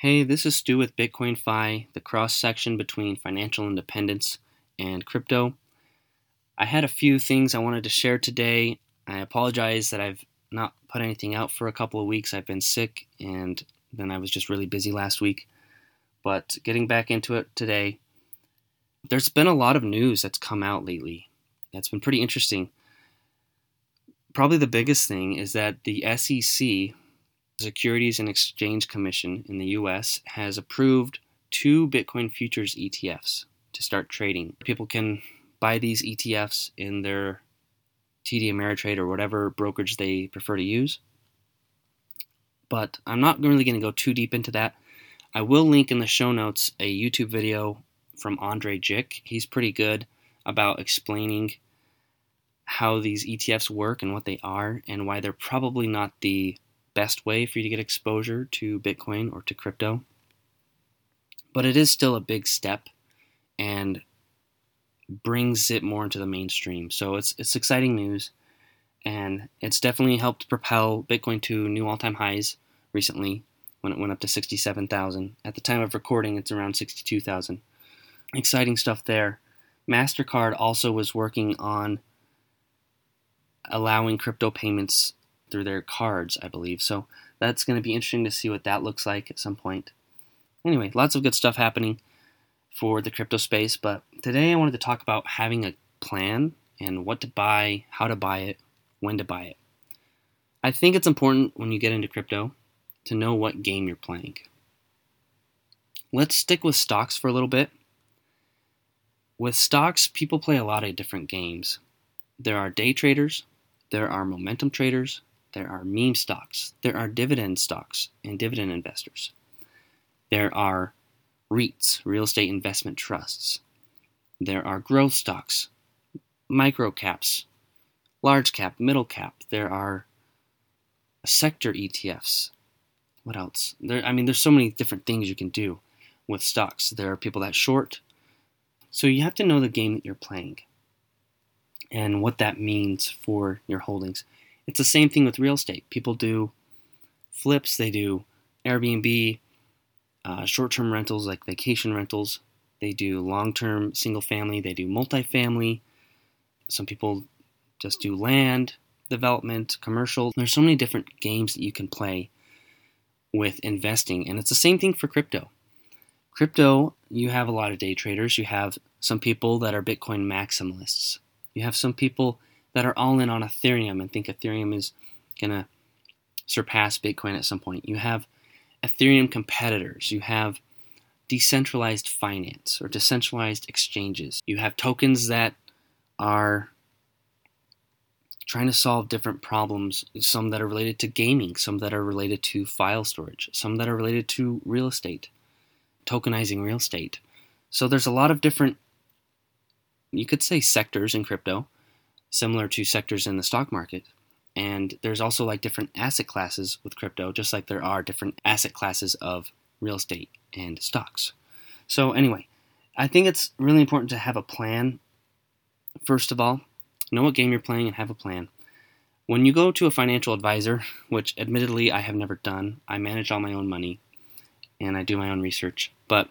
Hey, this is Stu with Bitcoin Fi, the cross section between financial independence and crypto. I had a few things I wanted to share today. I apologize that I've not put anything out for a couple of weeks. I've been sick and then I was just really busy last week. But getting back into it today, there's been a lot of news that's come out lately. That's been pretty interesting. Probably the biggest thing is that the SEC, Securities and Exchange Commission in the US has approved two Bitcoin futures ETFs to start trading. People can buy these ETFs in their TD Ameritrade or whatever brokerage they prefer to use. But I'm not really going to go too deep into that. I will link in the show notes a YouTube video from Andrei Jikh. He's pretty good about explaining how these ETFs work and what they are and why they're probably not the best way for you to get exposure to Bitcoin or to crypto. But it is still a big step and brings it more into the mainstream. So it's it's exciting news and it's definitely helped propel Bitcoin to new all-time highs recently when it went up to 67,000. At the time of recording it's around 62,000. Exciting stuff there. Mastercard also was working on allowing crypto payments through their cards, I believe. So that's going to be interesting to see what that looks like at some point. Anyway, lots of good stuff happening for the crypto space, but today I wanted to talk about having a plan and what to buy, how to buy it, when to buy it. I think it's important when you get into crypto to know what game you're playing. Let's stick with stocks for a little bit. With stocks, people play a lot of different games. There are day traders, there are momentum traders, there are meme stocks, there are dividend stocks and dividend investors. There are REITs, real estate investment trusts. There are growth stocks, micro caps, large cap, middle cap. There are sector ETFs. What else? There, I mean, there's so many different things you can do with stocks. There are people that short. So you have to know the game that you're playing and what that means for your holdings. It's the same thing with real estate. People do flips, they do Airbnb, uh, short term rentals like vacation rentals, they do long term single family, they do multifamily. Some people just do land development, commercial. There's so many different games that you can play with investing, and it's the same thing for crypto. Crypto, you have a lot of day traders. You have some people that are Bitcoin maximalists. You have some people that are all in on Ethereum and think Ethereum is going to surpass Bitcoin at some point. You have Ethereum competitors. You have decentralized finance or decentralized exchanges. You have tokens that are trying to solve different problems, some that are related to gaming, some that are related to file storage, some that are related to real estate, tokenizing real estate. So there's a lot of different, you could say, sectors in crypto similar to sectors in the stock market. And there's also like different asset classes with crypto, just like there are different asset classes of real estate and stocks. So, anyway, I think it's really important to have a plan. First of all, know what game you're playing and have a plan. When you go to a financial advisor, which admittedly I have never done, I manage all my own money and I do my own research, but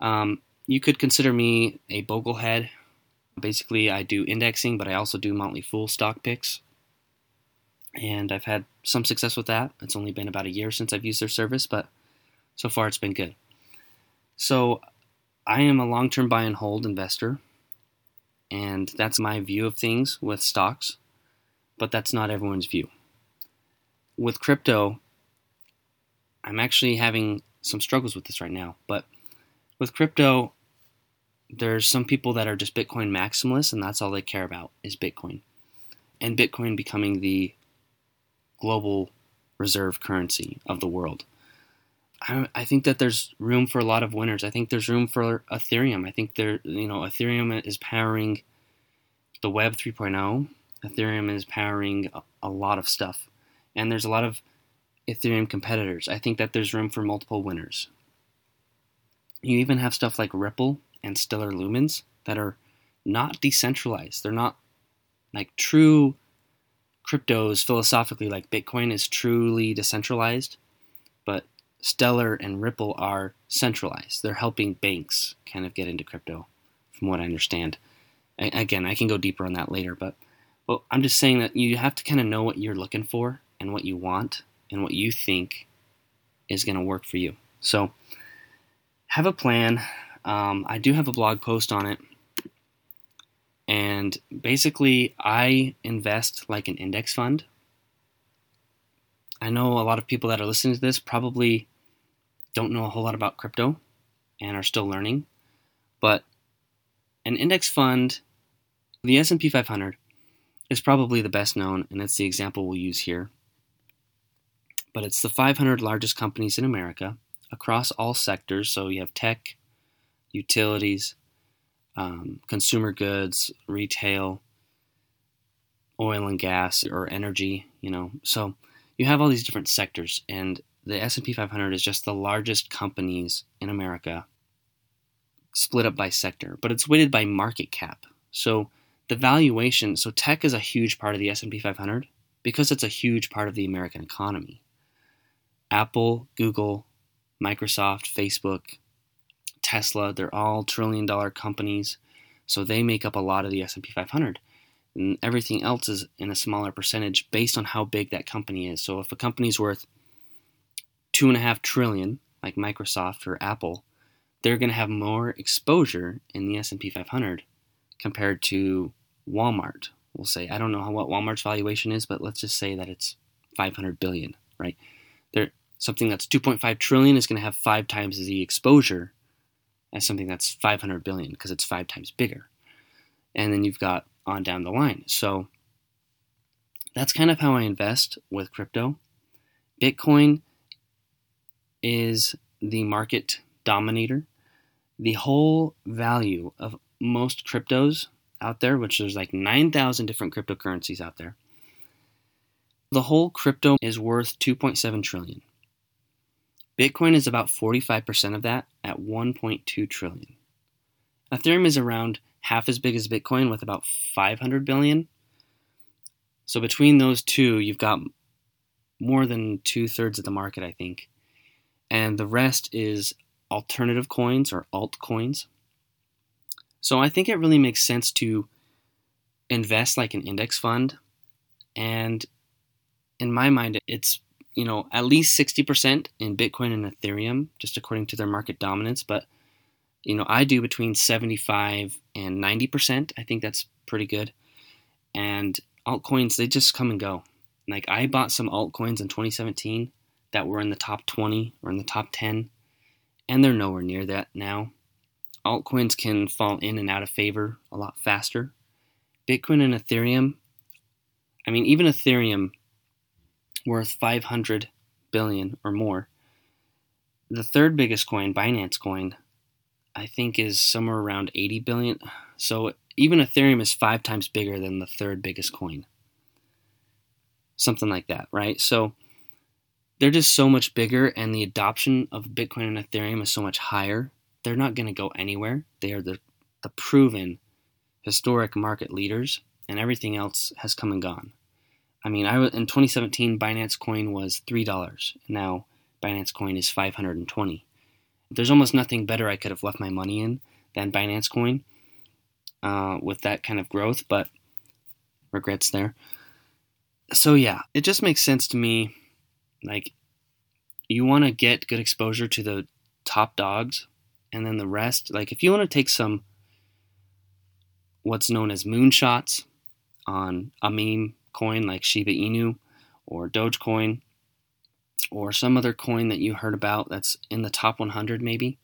um, you could consider me a boglehead Basically, I do indexing, but I also do Motley Fool stock picks. And I've had some success with that. It's only been about a year since I've used their service, but so far it's been good. So I am a long term buy and hold investor, and that's my view of things with stocks, but that's not everyone's view. With crypto, I'm actually having some struggles with this right now, but with crypto, there's some people that are just Bitcoin maximalists, and that's all they care about is Bitcoin, and Bitcoin becoming the global reserve currency of the world. I, I think that there's room for a lot of winners. I think there's room for Ethereum. I think there, you know, Ethereum is powering the Web 3.0. Ethereum is powering a, a lot of stuff, and there's a lot of Ethereum competitors. I think that there's room for multiple winners. You even have stuff like Ripple, and stellar lumens that are not decentralized. They're not like true cryptos philosophically like Bitcoin is truly decentralized, but Stellar and Ripple are centralized. They're helping banks kind of get into crypto, from what I understand. I, again, I can go deeper on that later, but well, I'm just saying that you have to kind of know what you're looking for and what you want and what you think is going to work for you. So, have a plan. Um, I do have a blog post on it. And basically, I invest like an index fund. I know a lot of people that are listening to this probably don't know a whole lot about crypto and are still learning. But an index fund, the S&P 500, is probably the best known, and it's the example we'll use here. But it's the 500 largest companies in America across all sectors. So you have tech, utilities, um, consumer goods, retail, oil and gas, or energy. You know, so you have all these different sectors, and the S&P 500 is just the largest companies in America split up by sector, but it's weighted by market cap. So the valuation, so tech is a huge part of the S&P 500 because it's a huge part of the American economy. Apple, Google, Microsoft, Facebook, Tesla, they're all trillion dollar companies, so they make up a lot of the S&P 500. And everything else is in a smaller percentage based on how big that company is. So if a company's worth two and a half trillion, like Microsoft or Apple, they're going to have more exposure in the S&P 500 compared to Walmart. We'll say I don't know how, what Walmart's valuation is, but let's just say that it's 500 billion, right? There, something that's 2.5 trillion is going to have five times the exposure as something that's 500 billion because it's five times bigger. And then you've got on down the line. So that's kind of how I invest with crypto. Bitcoin is the market dominator. The whole value of most cryptos out there, which there's like 9,000 different cryptocurrencies out there. The whole crypto is worth 2.7 trillion. Bitcoin is about 45% of that at 1.2 trillion. Ethereum is around half as big as Bitcoin with about 500 billion. So between those two, you've got more than two thirds of the market, I think. And the rest is alternative coins or altcoins. So I think it really makes sense to invest like an index fund. And in my mind, it's you know, at least 60% in Bitcoin and Ethereum, just according to their market dominance. But, you know, I do between 75 and 90%. I think that's pretty good. And altcoins, they just come and go. Like, I bought some altcoins in 2017 that were in the top 20 or in the top 10, and they're nowhere near that now. Altcoins can fall in and out of favor a lot faster. Bitcoin and Ethereum, I mean, even Ethereum worth 500 billion or more. The third biggest coin, Binance coin, I think is somewhere around 80 billion. So even Ethereum is five times bigger than the third biggest coin. Something like that, right? So they're just so much bigger, and the adoption of Bitcoin and Ethereum is so much higher. They're not going to go anywhere. They are the, the proven historic market leaders, and everything else has come and gone. I mean, I was in 2017 Binance Coin was three dollars. Now Binance Coin is 520. There's almost nothing better I could have left my money in than Binance Coin uh, with that kind of growth, but regrets there. So yeah, it just makes sense to me. Like, you want to get good exposure to the top dogs, and then the rest. Like, if you want to take some what's known as moonshots on a meme coin like Shiba Inu or Dogecoin or some other coin that you heard about that's in the top 100 maybe,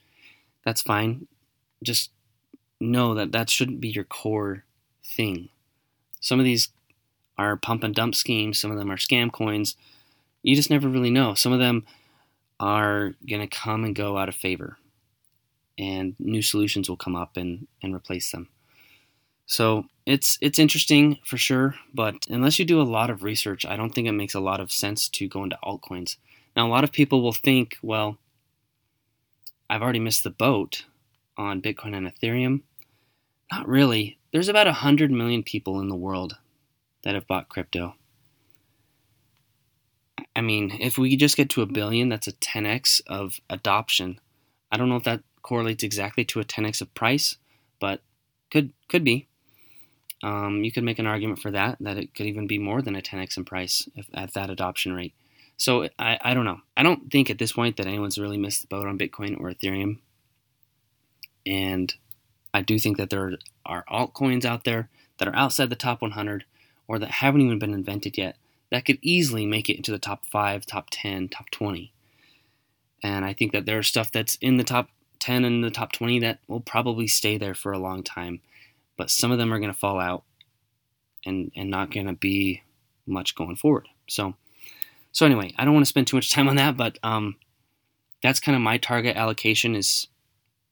that's fine. Just know that that shouldn't be your core thing. Some of these are pump and dump schemes, some of them are scam coins. You just never really know. Some of them are going to come and go out of favor, and new solutions will come up and, and replace them. So it's it's interesting for sure, but unless you do a lot of research, I don't think it makes a lot of sense to go into altcoins. Now, a lot of people will think, well, I've already missed the boat on Bitcoin and Ethereum. Not really. There's about 100 million people in the world that have bought crypto. I mean, if we just get to a billion, that's a 10x of adoption. I don't know if that correlates exactly to a 10x of price, but could could be. Um, you could make an argument for that that it could even be more than a 10x in price if, at that adoption rate. So I, I don't know. I don't think at this point that anyone's really missed the boat on Bitcoin or Ethereum. And I do think that there are altcoins out there that are outside the top 100 or that haven't even been invented yet that could easily make it into the top 5, top 10, top 20. And I think that there's stuff that's in the top 10 and the top 20 that will probably stay there for a long time. But some of them are going to fall out and, and not going to be much going forward. So, so anyway, I don't want to spend too much time on that, but um, that's kind of my target allocation is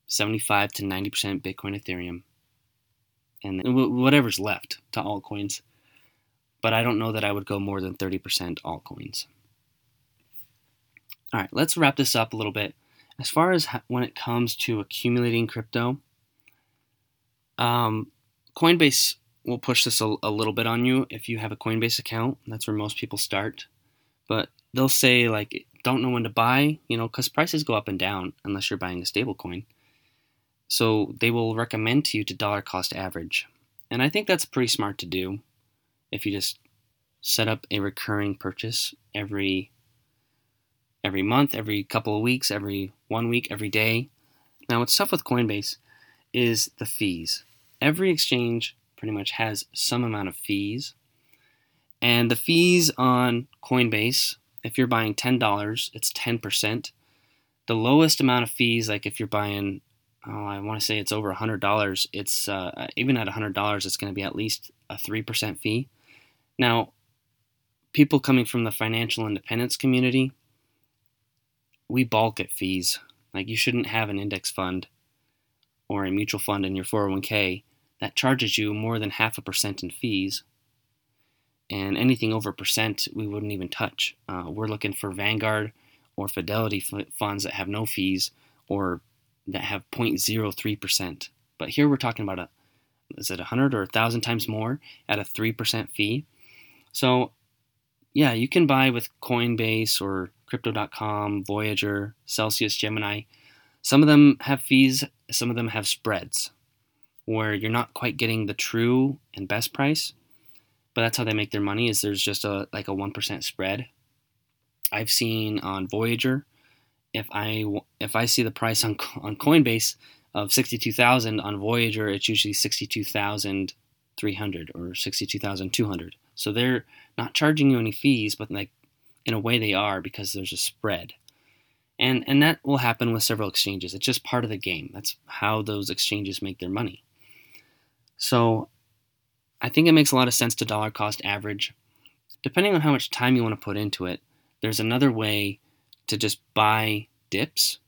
75 to 90% Bitcoin, Ethereum, and whatever's left to altcoins. But I don't know that I would go more than 30% altcoins. All right, let's wrap this up a little bit. As far as when it comes to accumulating crypto, um, Coinbase will push this a, a, little bit on you if you have a Coinbase account. That's where most people start. But they'll say, like, don't know when to buy, you know, because prices go up and down unless you're buying a stable coin. So they will recommend to you to dollar cost average. And I think that's pretty smart to do if you just set up a recurring purchase every every month, every couple of weeks, every one week, every day. Now, what's tough with Coinbase is the fees. Every exchange pretty much has some amount of fees. And the fees on Coinbase, if you're buying $10, it's 10%. The lowest amount of fees, like if you're buying, oh, I want to say it's over $100, it's uh, even at $100, it's going to be at least a 3% fee. Now, people coming from the financial independence community, we balk at fees. Like you shouldn't have an index fund or a mutual fund in your 401k that charges you more than half a percent in fees. And anything over percent, we wouldn't even touch. Uh, we're looking for Vanguard or Fidelity f- funds that have no fees or that have 0.03%. But here we're talking about a is it 100 or 1,000 times more at a 3% fee? So, yeah, you can buy with Coinbase or Crypto.com, Voyager, Celsius, Gemini. Some of them have fees, some of them have spreads where you're not quite getting the true and best price. But that's how they make their money is there's just a like a 1% spread. I've seen on Voyager if I if I see the price on on Coinbase of 62,000 on Voyager it's usually 62,300 or 62,200. So they're not charging you any fees but like in a way they are because there's a spread. And and that will happen with several exchanges. It's just part of the game. That's how those exchanges make their money. So I think it makes a lot of sense to dollar cost average. Depending on how much time you want to put into it, there's another way to just buy dips.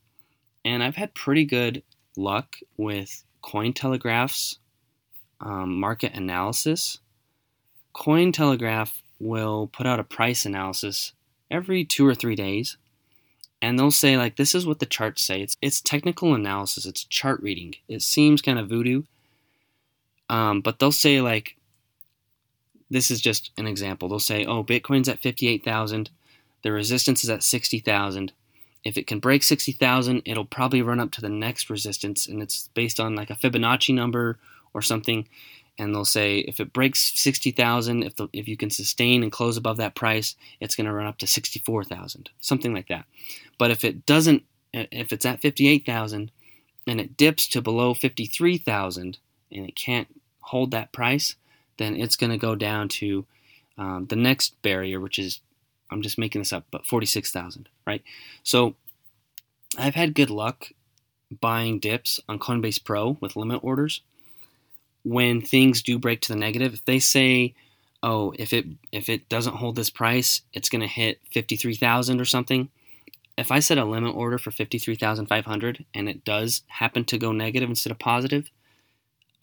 And I've had pretty good luck with Cointelegraph's um, market analysis. Cointelegraph will put out a price analysis every two or three days and they'll say like this is what the charts say it's it's technical analysis it's chart reading it seems kind of voodoo um, but they'll say like this is just an example. They'll say oh bitcoin's at 58000 the resistance is at 60000 if it can break 60000 it'll probably run up to the next resistance and it's based on like a fibonacci number or something. And they'll say if it breaks 60,000 if if you can sustain and close above that price it's going to run up to 64,000 something like that. But if it doesn't if it's at 58,000 and it dips to below 53,000 and it can't hold that price then it's going to go down to um, the next barrier which is I'm just making this up but 46,000 right so I've had good luck buying dips on Coinbase Pro with limit orders when things do break to the negative, if they say, "Oh, if it if it doesn't hold this price, it's going to hit 53,000 or something." If I set a limit order for 53,500 and it does happen to go negative instead of positive,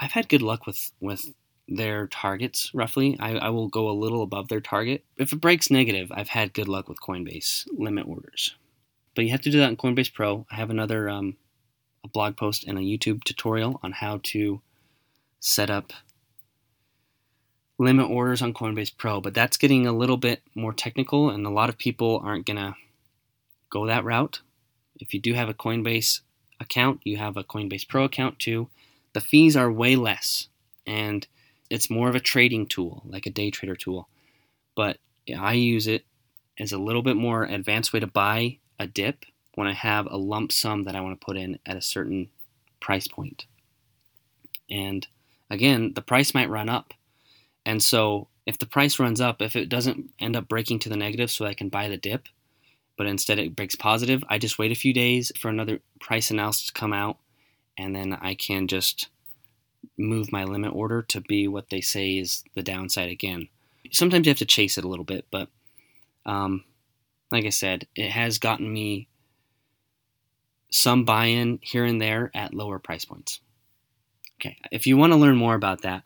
I've had good luck with with their targets roughly. I, I will go a little above their target. If it breaks negative, I've had good luck with Coinbase limit orders. But you have to do that in Coinbase Pro. I have another um, a blog post and a YouTube tutorial on how to set up limit orders on Coinbase Pro, but that's getting a little bit more technical, and a lot of people aren't going to go that route. If you do have a Coinbase account, you have a Coinbase Pro account too. The fees are way less, and it's more of a trading tool, like a day trader tool. But I use it as a little bit more advanced way to buy a dip when I have a lump sum that I want to put in at a certain price point. And again, the price might run up. And so if the price runs up, if it doesn't end up breaking to the negative so I can buy the dip, but instead it breaks positive, I just wait a few days for another price analysis to come out and then I can just move my limit order to be what they say is the downside again. Sometimes you have to chase it a little bit, but um, like I said, it has gotten me some buy in here and there at lower price points. Okay, if you want to learn more about that,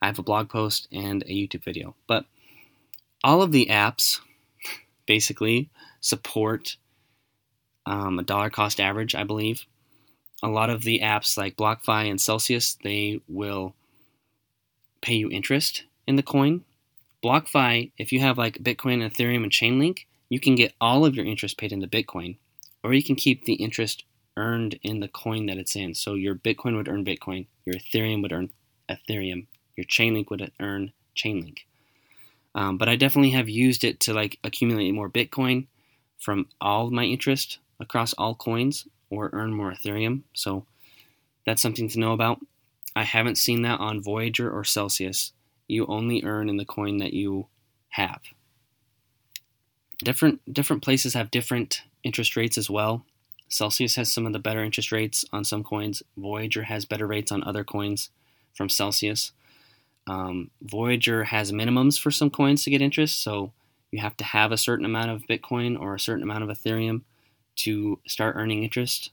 I have a blog post and a YouTube video. But all of the apps basically support um, a dollar cost average, I believe. A lot of the apps like BlockFi and Celsius, they will pay you interest in the coin. BlockFi, if you have like Bitcoin, Ethereum, and Chainlink, you can get all of your interest paid into Bitcoin or you can keep the interest earned in the coin that it's in. So your Bitcoin would earn Bitcoin, your Ethereum would earn Ethereum, your Chainlink would earn Chainlink. Um, but I definitely have used it to like accumulate more Bitcoin from all my interest across all coins or earn more Ethereum. So that's something to know about. I haven't seen that on Voyager or Celsius. You only earn in the coin that you have. Different different places have different interest rates as well. Celsius has some of the better interest rates on some coins. Voyager has better rates on other coins from Celsius. Um, Voyager has minimums for some coins to get interest, so you have to have a certain amount of Bitcoin or a certain amount of Ethereum to start earning interest.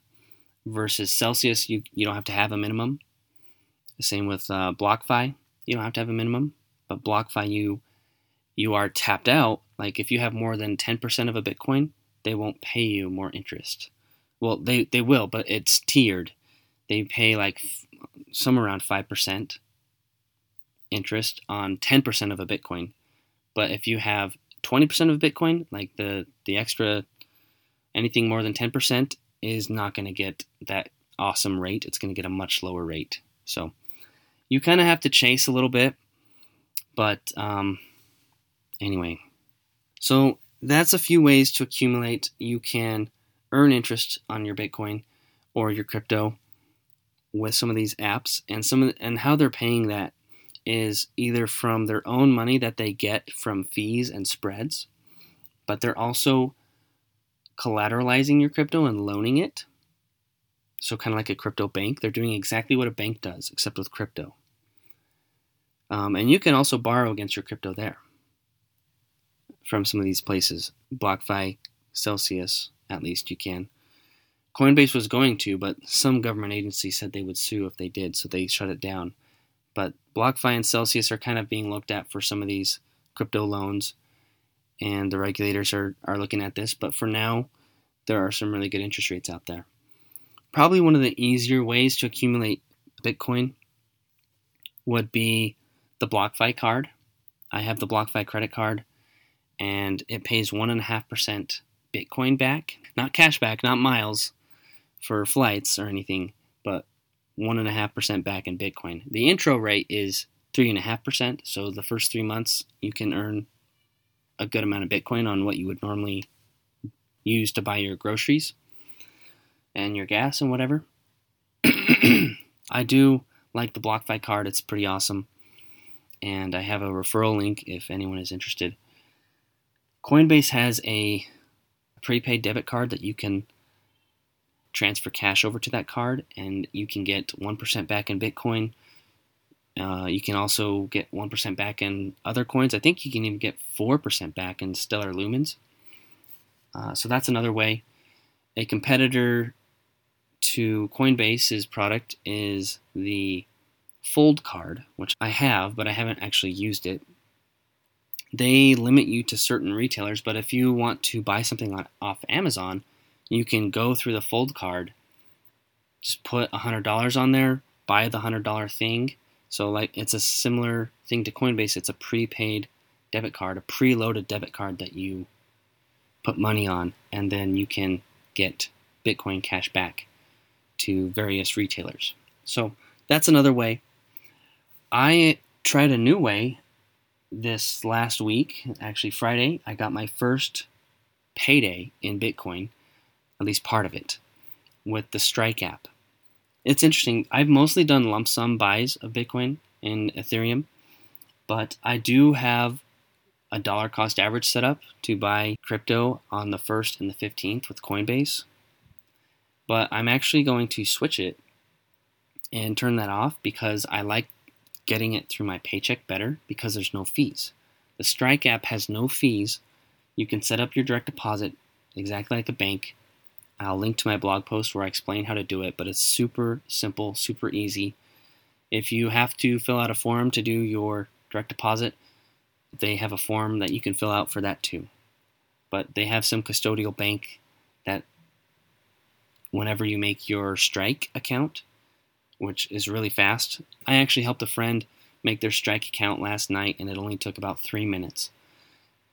Versus Celsius, you, you don't have to have a minimum. The same with uh, BlockFi, you don't have to have a minimum, but BlockFi you you are tapped out. Like if you have more than 10% of a Bitcoin, they won't pay you more interest. Well, they, they will, but it's tiered. They pay like some around 5% interest on 10% of a Bitcoin. But if you have 20% of Bitcoin, like the, the extra anything more than 10% is not going to get that awesome rate. It's going to get a much lower rate. So you kind of have to chase a little bit. But um, anyway, so that's a few ways to accumulate. You can earn interest on your Bitcoin or your crypto with some of these apps, and some the, and how they're paying that is either from their own money that they get from fees and spreads, but they're also collateralizing your crypto and loaning it. So kind of like a crypto bank, they're doing exactly what a bank does, except with crypto. Um, and you can also borrow against your crypto there from some of these places. BlockFi, Celsius, at least you can. Coinbase was going to, but some government agency said they would sue if they did, so they shut it down. But BlockFi and Celsius are kind of being looked at for some of these crypto loans, and the regulators are, are looking at this. But for now, there are some really good interest rates out there. Probably one of the easier ways to accumulate Bitcoin would be the BlockFi card. I have the BlockFi credit card and it pays 1.5% Bitcoin back. Not cash back, not miles for flights or anything, but 1.5% back in Bitcoin. The intro rate is 3.5%, so the first three months you can earn a good amount of Bitcoin on what you would normally use to buy your groceries and your gas and whatever. I do like the BlockFi card, it's pretty awesome. And I have a referral link if anyone is interested. Coinbase has a prepaid debit card that you can transfer cash over to that card, and you can get 1% back in Bitcoin. Uh, you can also get 1% back in other coins. I think you can even get 4% back in Stellar Lumens. Uh, so that's another way. A competitor to Coinbase's product is the Fold card, which I have, but I haven't actually used it they limit you to certain retailers, but if you want to buy something on, off Amazon, you can go through the fold card, just put $100 on there, buy the $100 thing, So like it's a similar thing to Coinbase. It's a prepaid debit card, a preloaded debit card that you put money on, and then you can get Bitcoin cash back to various retailers. So that's another way. I tried a new way this last week, actually Friday. I got my first payday in Bitcoin, at least part of it, with the Strike app. It's interesting. I've mostly done lump sum buys of Bitcoin and Ethereum, but I do have a dollar cost average setup to buy crypto on the 1st and the 15th with Coinbase. But I'm actually going to switch it and turn that off because I like getting it through my paycheck better because there's no fees. The Strike app has no fees. You can set up your direct deposit exactly like a bank. I'll link to my blog post where I explain how to do it, but it's super simple, super easy. If you have to fill out a form to do your direct deposit, they have a form that you can fill out for that too. But they have some custodial bank that whenever you make your Strike account, which is really fast. I actually helped a friend make their Strike account last night, and it only took about three minutes.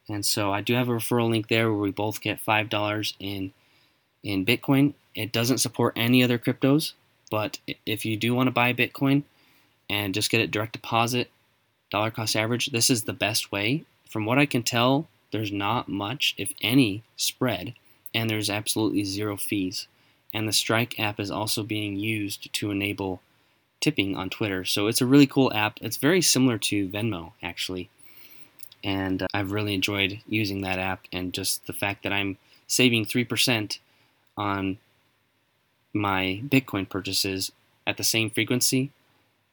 And so I do have a referral link there where we both get five dollars in in Bitcoin. It doesn't support any other cryptos, but if you do want to buy Bitcoin and just get it direct deposit, dollar cost average, this is the best way. From what I can tell, there's not much, if any, spread, and there's absolutely zero fees. And the Strike app is also being used to enable tipping on Twitter. So it's a really cool app. It's very similar to Venmo, actually. And I've really enjoyed using that app and just the fact that I'm saving 3% on my Bitcoin purchases at the same frequency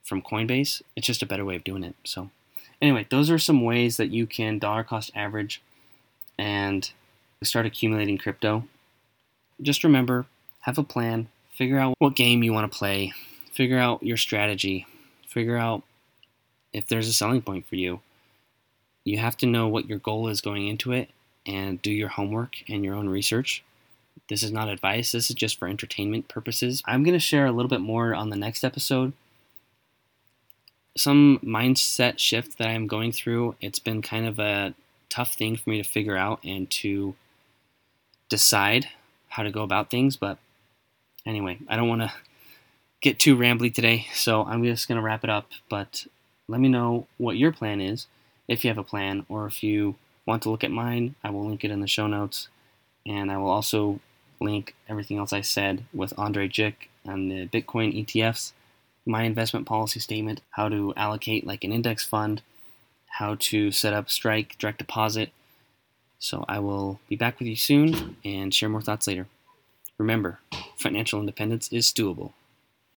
from Coinbase. It's just a better way of doing it. So, anyway, those are some ways that you can dollar cost average and start accumulating crypto. Just remember, have a plan, figure out what game you want to play, figure out your strategy, figure out if there's a selling point for you. You have to know what your goal is going into it and do your homework and your own research. This is not advice, this is just for entertainment purposes. I'm going to share a little bit more on the next episode. Some mindset shift that I'm going through. It's been kind of a tough thing for me to figure out and to decide how to go about things. But anyway, I don't want to get too rambly today, so I'm just going to wrap it up. But let me know what your plan is, if you have a plan, or if you want to look at mine, I will link it in the show notes. And I will also link everything else I said with Andrei Jikh and the Bitcoin ETFs, my investment policy statement, how to allocate like an index fund, how to set up Strike direct deposit. So I will be back with you soon and share more thoughts later. Remember, financial independence is doable.